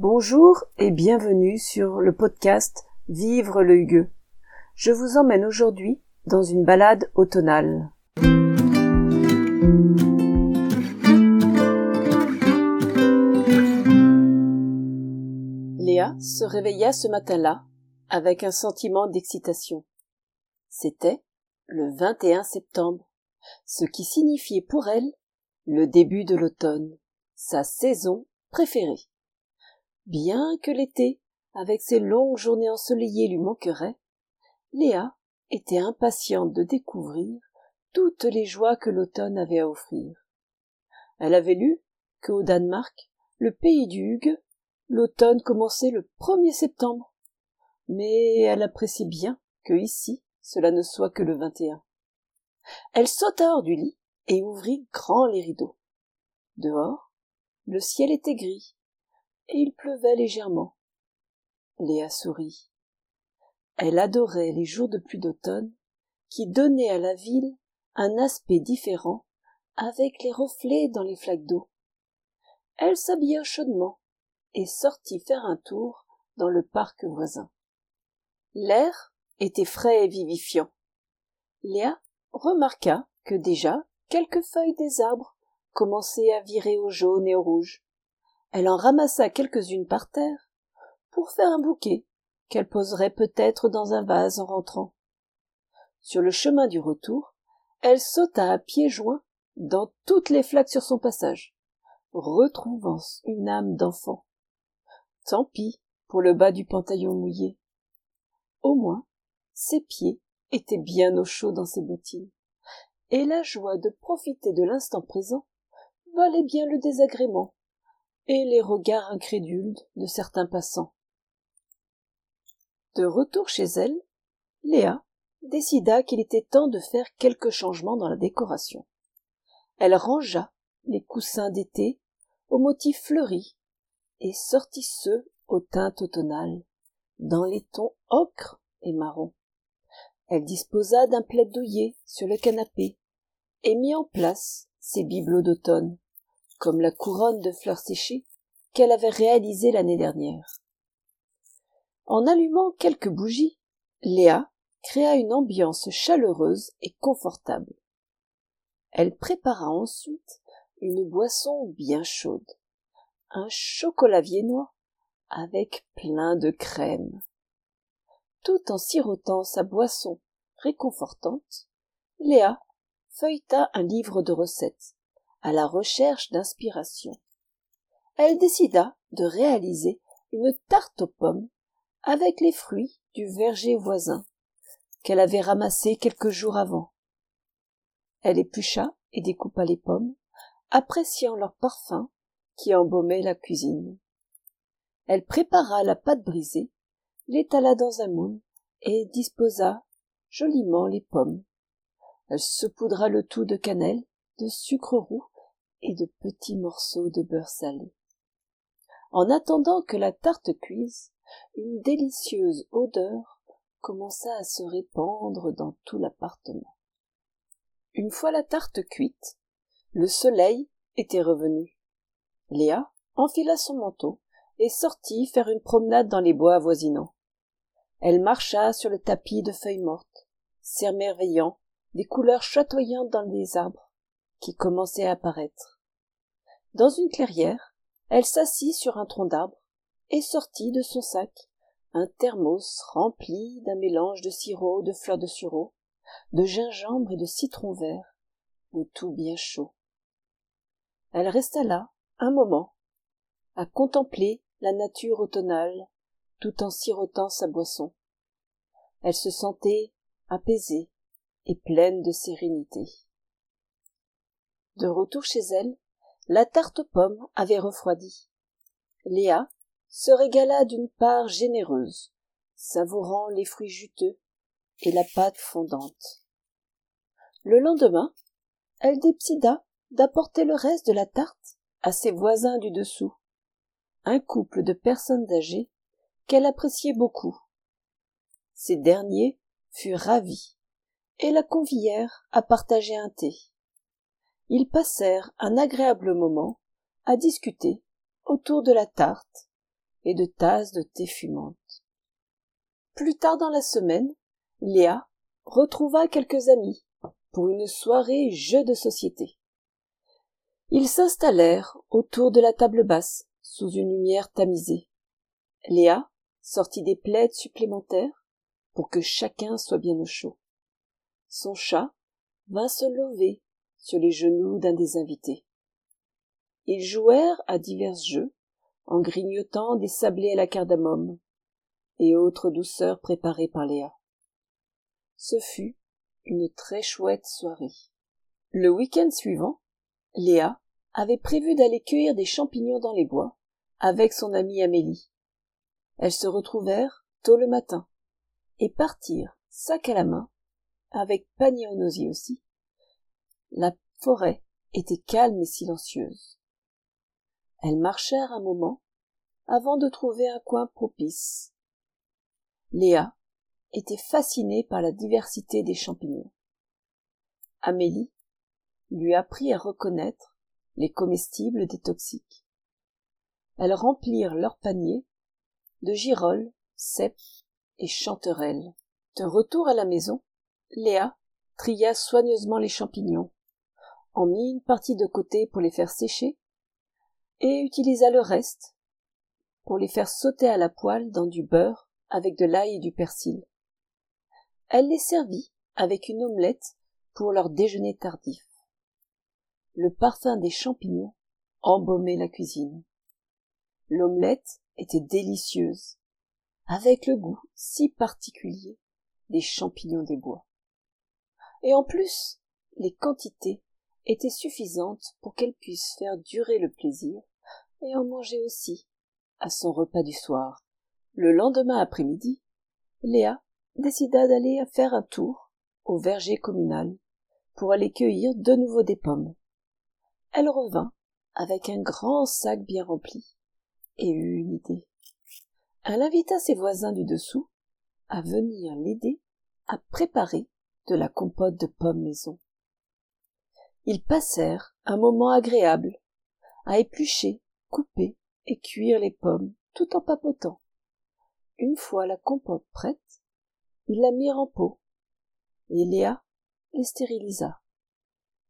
Bonjour et bienvenue sur le podcast Vivre le Hugueux. Je vous emmène aujourd'hui dans une balade automnale. Léa se réveilla ce matin-là avec un sentiment d'excitation. C'était le 21 septembre, ce qui signifiait pour elle le début de l'automne, sa saison préférée. Bien que l'été, avec ses longues journées ensoleillées, lui manquerait, Léa était impatiente de découvrir toutes les joies que l'automne avait à offrir. Elle avait lu qu'au Danemark, le pays du Hugues, l'automne commençait le 1er septembre. Mais elle appréciait bien que ici, cela ne soit que le 21. Elle sauta hors du lit et ouvrit grand les rideaux. Dehors, le ciel était gris, et il pleuvait légèrement. Léa sourit. Elle adorait les jours de pluie d'automne qui donnaient à la ville un aspect différent avec les reflets dans les flaques d'eau. Elle s'habilla chaudement et sortit faire un tour dans le parc voisin. L'air était frais et vivifiant. Léa remarqua que déjà quelques feuilles des arbres commençaient à virer au jaune et au rouge elle en ramassa quelques-unes par terre pour faire un bouquet qu'elle poserait peut-être dans un vase en rentrant. Sur le chemin du retour, elle sauta à pieds joints dans toutes les flaques sur son passage, retrouvant une âme d'enfant. Tant pis pour le bas du pantalon mouillé. Au moins, ses pieds étaient bien au chaud dans ses bottines, et la joie de profiter de l'instant présent valait bien le désagrément et les regards incrédules de certains passants. De retour chez elle, Léa décida qu'il était temps de faire quelques changements dans la décoration. Elle rangea les coussins d'été aux motifs fleuris et sortit ceux aux teintes automnales, dans les tons ocre et marron. Elle disposa d'un plaid douillet sur le canapé et mit en place ses bibelots d'automne, comme la couronne de fleurs séchées qu'elle avait réalisée l'année dernière. En allumant quelques bougies, Léa créa une ambiance chaleureuse et confortable. Elle prépara ensuite une boisson bien chaude, un chocolat viennois avec plein de crème. Tout en sirotant sa boisson réconfortante, Léa feuilleta un livre de recettes à la recherche d'inspiration. Elle décida de réaliser une tarte aux pommes avec les fruits du verger voisin qu'elle avait ramassé quelques jours avant. Elle éplucha et découpa les pommes, appréciant leur parfum qui embaumait la cuisine. Elle prépara la pâte brisée, l'étala dans un moule et disposa joliment les pommes. Elle saupoudra le tout de cannelle, de sucre roux et de petits morceaux de beurre salé. En attendant que la tarte cuise, une délicieuse odeur commença à se répandre dans tout l'appartement. Une fois la tarte cuite, le soleil était revenu. Léa enfila son manteau et sortit faire une promenade dans les bois avoisinants. Elle marcha sur le tapis de feuilles mortes, s'émerveillant des couleurs chatoyantes dans les arbres qui commençait à apparaître. Dans une clairière, elle s'assit sur un tronc d'arbre et sortit de son sac un thermos rempli d'un mélange de sirop de fleurs de sureau, de gingembre et de citron vert, le tout bien chaud. Elle resta là un moment, à contempler la nature automnale, tout en sirotant sa boisson. Elle se sentait apaisée et pleine de sérénité. De retour chez elle, la tarte aux pommes avait refroidi. Léa se régala d'une part généreuse, savourant les fruits juteux et la pâte fondante. Le lendemain, elle décida d'apporter le reste de la tarte à ses voisins du dessous, un couple de personnes âgées qu'elle appréciait beaucoup. Ces derniers furent ravis et la convièrent à partager un thé ils passèrent un agréable moment à discuter autour de la tarte et de tasses de thé fumante. Plus tard dans la semaine, Léa retrouva quelques amis pour une soirée jeu de société. Ils s'installèrent autour de la table basse, sous une lumière tamisée. Léa sortit des plaides supplémentaires pour que chacun soit bien au chaud. Son chat vint se lever sur les genoux d'un des invités. Ils jouèrent à divers jeux, en grignotant des sablés à la cardamome et autres douceurs préparées par Léa. Ce fut une très chouette soirée. Le week-end suivant, Léa avait prévu d'aller cueillir des champignons dans les bois avec son amie Amélie. Elles se retrouvèrent tôt le matin et partirent, sac à la main, avec panier en aussi. La forêt était calme et silencieuse. Elles marchèrent un moment avant de trouver un coin propice. Léa était fascinée par la diversité des champignons. Amélie lui apprit à reconnaître les comestibles des toxiques. Elles remplirent leur panier de girolles, cèpes et chanterelles. De retour à la maison, Léa tria soigneusement les champignons, en mit une partie de côté pour les faire sécher, et utilisa le reste pour les faire sauter à la poêle dans du beurre avec de l'ail et du persil. Elle les servit avec une omelette pour leur déjeuner tardif. Le parfum des champignons embaumait la cuisine. L'omelette était délicieuse, avec le goût si particulier des champignons des bois. Et en plus, les quantités étaient suffisantes pour qu'elle puisse faire durer le plaisir et en manger aussi à son repas du soir. Le lendemain après-midi, Léa décida d'aller faire un tour au verger communal pour aller cueillir de nouveau des pommes. Elle revint avec un grand sac bien rempli et eut une idée. Elle invita ses voisins du dessous à venir l'aider à préparer de la compote de pommes maison. Ils passèrent un moment agréable à éplucher, couper et cuire les pommes tout en papotant. Une fois la compote prête, ils la mirent en pot et Léa les stérilisa.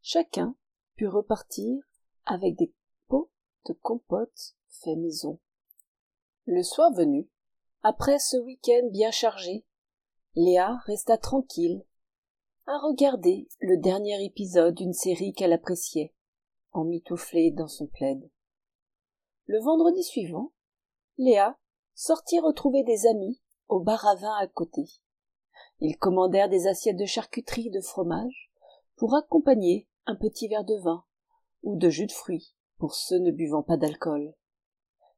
Chacun put repartir avec des pots de compote fait maison. Le soir venu, après ce week-end bien chargé, Léa resta tranquille à regarder le dernier épisode d'une série qu'elle appréciait, emmitouflée dans son plaid. Le vendredi suivant, Léa sortit retrouver des amis au bar à vin à côté. Ils commandèrent des assiettes de charcuterie et de fromage pour accompagner un petit verre de vin ou de jus de fruits pour ceux ne buvant pas d'alcool.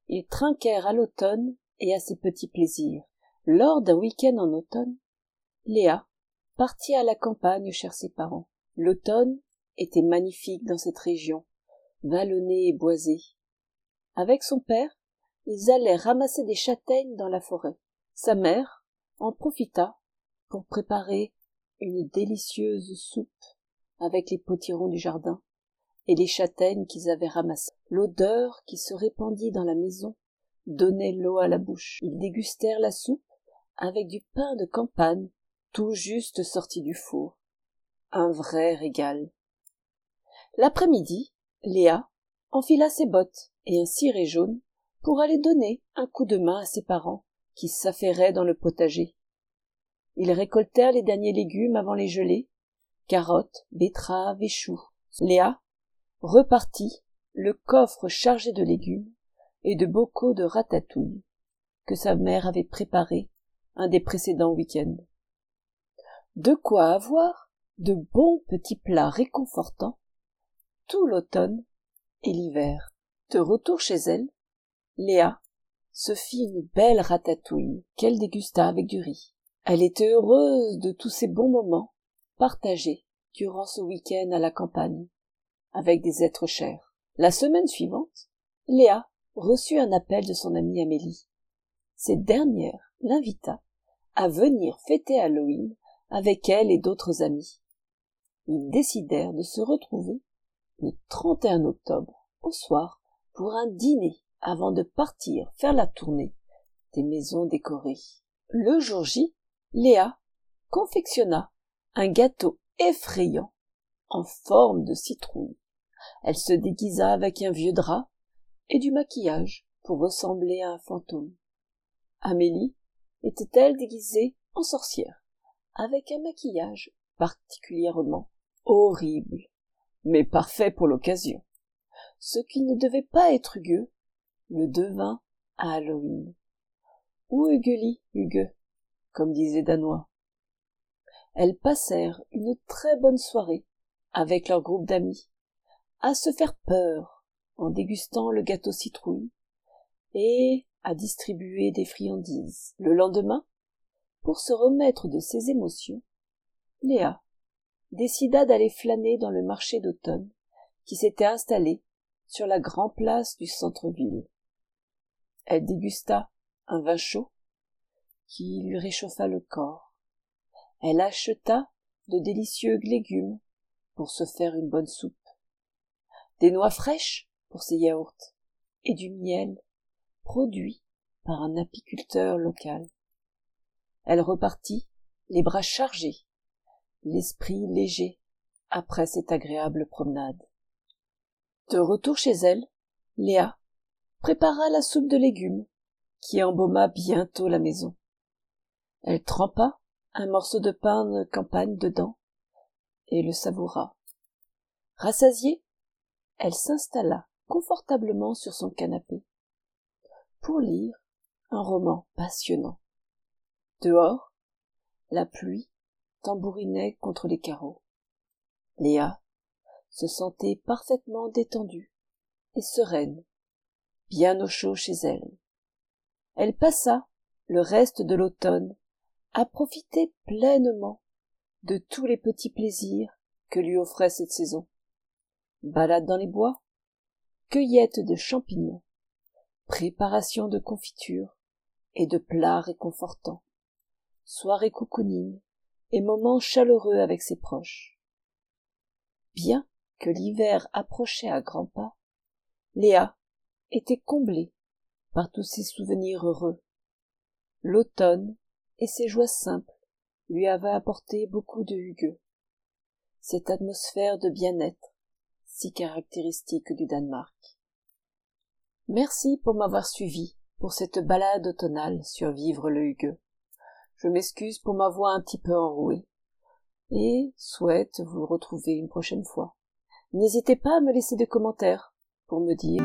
Ils trinquèrent à l'automne et à ses petits plaisirs. Lors d'un week-end en automne, Léa partit à la campagne chez ses parents. L'automne était magnifique dans cette région, vallonnée et boisée. Avec son père, ils allèrent ramasser des châtaignes dans la forêt. Sa mère en profita pour préparer une délicieuse soupe avec les potirons du jardin et les châtaignes qu'ils avaient ramassées. L'odeur qui se répandit dans la maison donnait l'eau à la bouche. Ils dégustèrent la soupe avec du pain de campagne tout juste sorti du four. Un vrai régal. L'après-midi, Léa enfila ses bottes et un ciré jaune pour aller donner un coup de main à ses parents qui s'affairaient dans le potager. Ils récoltèrent les derniers légumes avant les gelées, carottes, betteraves et choux. Léa repartit le coffre chargé de légumes et de bocaux de ratatouille que sa mère avait préparé un des précédents week-ends. De quoi avoir de bons petits plats réconfortants tout l'automne et l'hiver. De retour chez elle, Léa se fit une belle ratatouille qu'elle dégusta avec du riz. Elle était heureuse de tous ces bons moments partagés durant ce week-end à la campagne avec des êtres chers. La semaine suivante, Léa reçut un appel de son amie Amélie. Cette dernière l'invita à venir fêter Halloween avec elle et d'autres amis. Ils décidèrent de se retrouver le 31 octobre au soir pour un dîner avant de partir faire la tournée des maisons décorées. Le jour J, Léa confectionna un gâteau effrayant en forme de citrouille. Elle se déguisa avec un vieux drap et du maquillage pour ressembler à un fantôme. Amélie était-elle déguisée en sorcière, avec un maquillage particulièrement horrible, mais parfait pour l'occasion. Ce qui ne devait pas être Hugueux le devint à Halloween. Ou Hugueli, Hugueux, comme disait Danois. Elles passèrent une très bonne soirée avec leur groupe d'amis, à se faire peur en dégustant le gâteau citrouille et à distribuer des friandises. Le lendemain, pour se remettre de ses émotions, Léa décida d'aller flâner dans le marché d'automne qui s'était installé sur la grande place du centre-ville. Elle dégusta un vin chaud qui lui réchauffa le corps. Elle acheta de délicieux légumes pour se faire une bonne soupe, des noix fraîches pour ses yaourts et du miel produit par un apiculteur local. Elle repartit, les bras chargés, l'esprit léger, après cette agréable promenade. De retour chez elle, Léa prépara la soupe de légumes, qui embauma bientôt la maison. Elle trempa un morceau de pain de campagne dedans, et le savoura. Rassasiée, elle s'installa confortablement sur son canapé pour lire un roman passionnant. Dehors, la pluie tambourinait contre les carreaux. Léa se sentait parfaitement détendue et sereine, bien au chaud chez elle. Elle passa le reste de l'automne à profiter pleinement de tous les petits plaisirs que lui offrait cette saison. Balade dans les bois, cueillette de champignons, préparation de confitures et de plats réconfortants, soirée cocooning et moments chaleureux avec ses proches. Bien que l'hiver approchait à grands pas, Léa était comblée par tous ses souvenirs heureux. L'automne et ses joies simples lui avaient apporté beaucoup de hugueux. Cette atmosphère de bien-être, si caractéristique du Danemark. Merci pour m'avoir suivi pour cette balade automnale sur Vivre le Hugueux. Je m'excuse pour ma voix un petit peu enrouée et souhaite vous retrouver une prochaine fois. N'hésitez pas à me laisser des commentaires pour me dire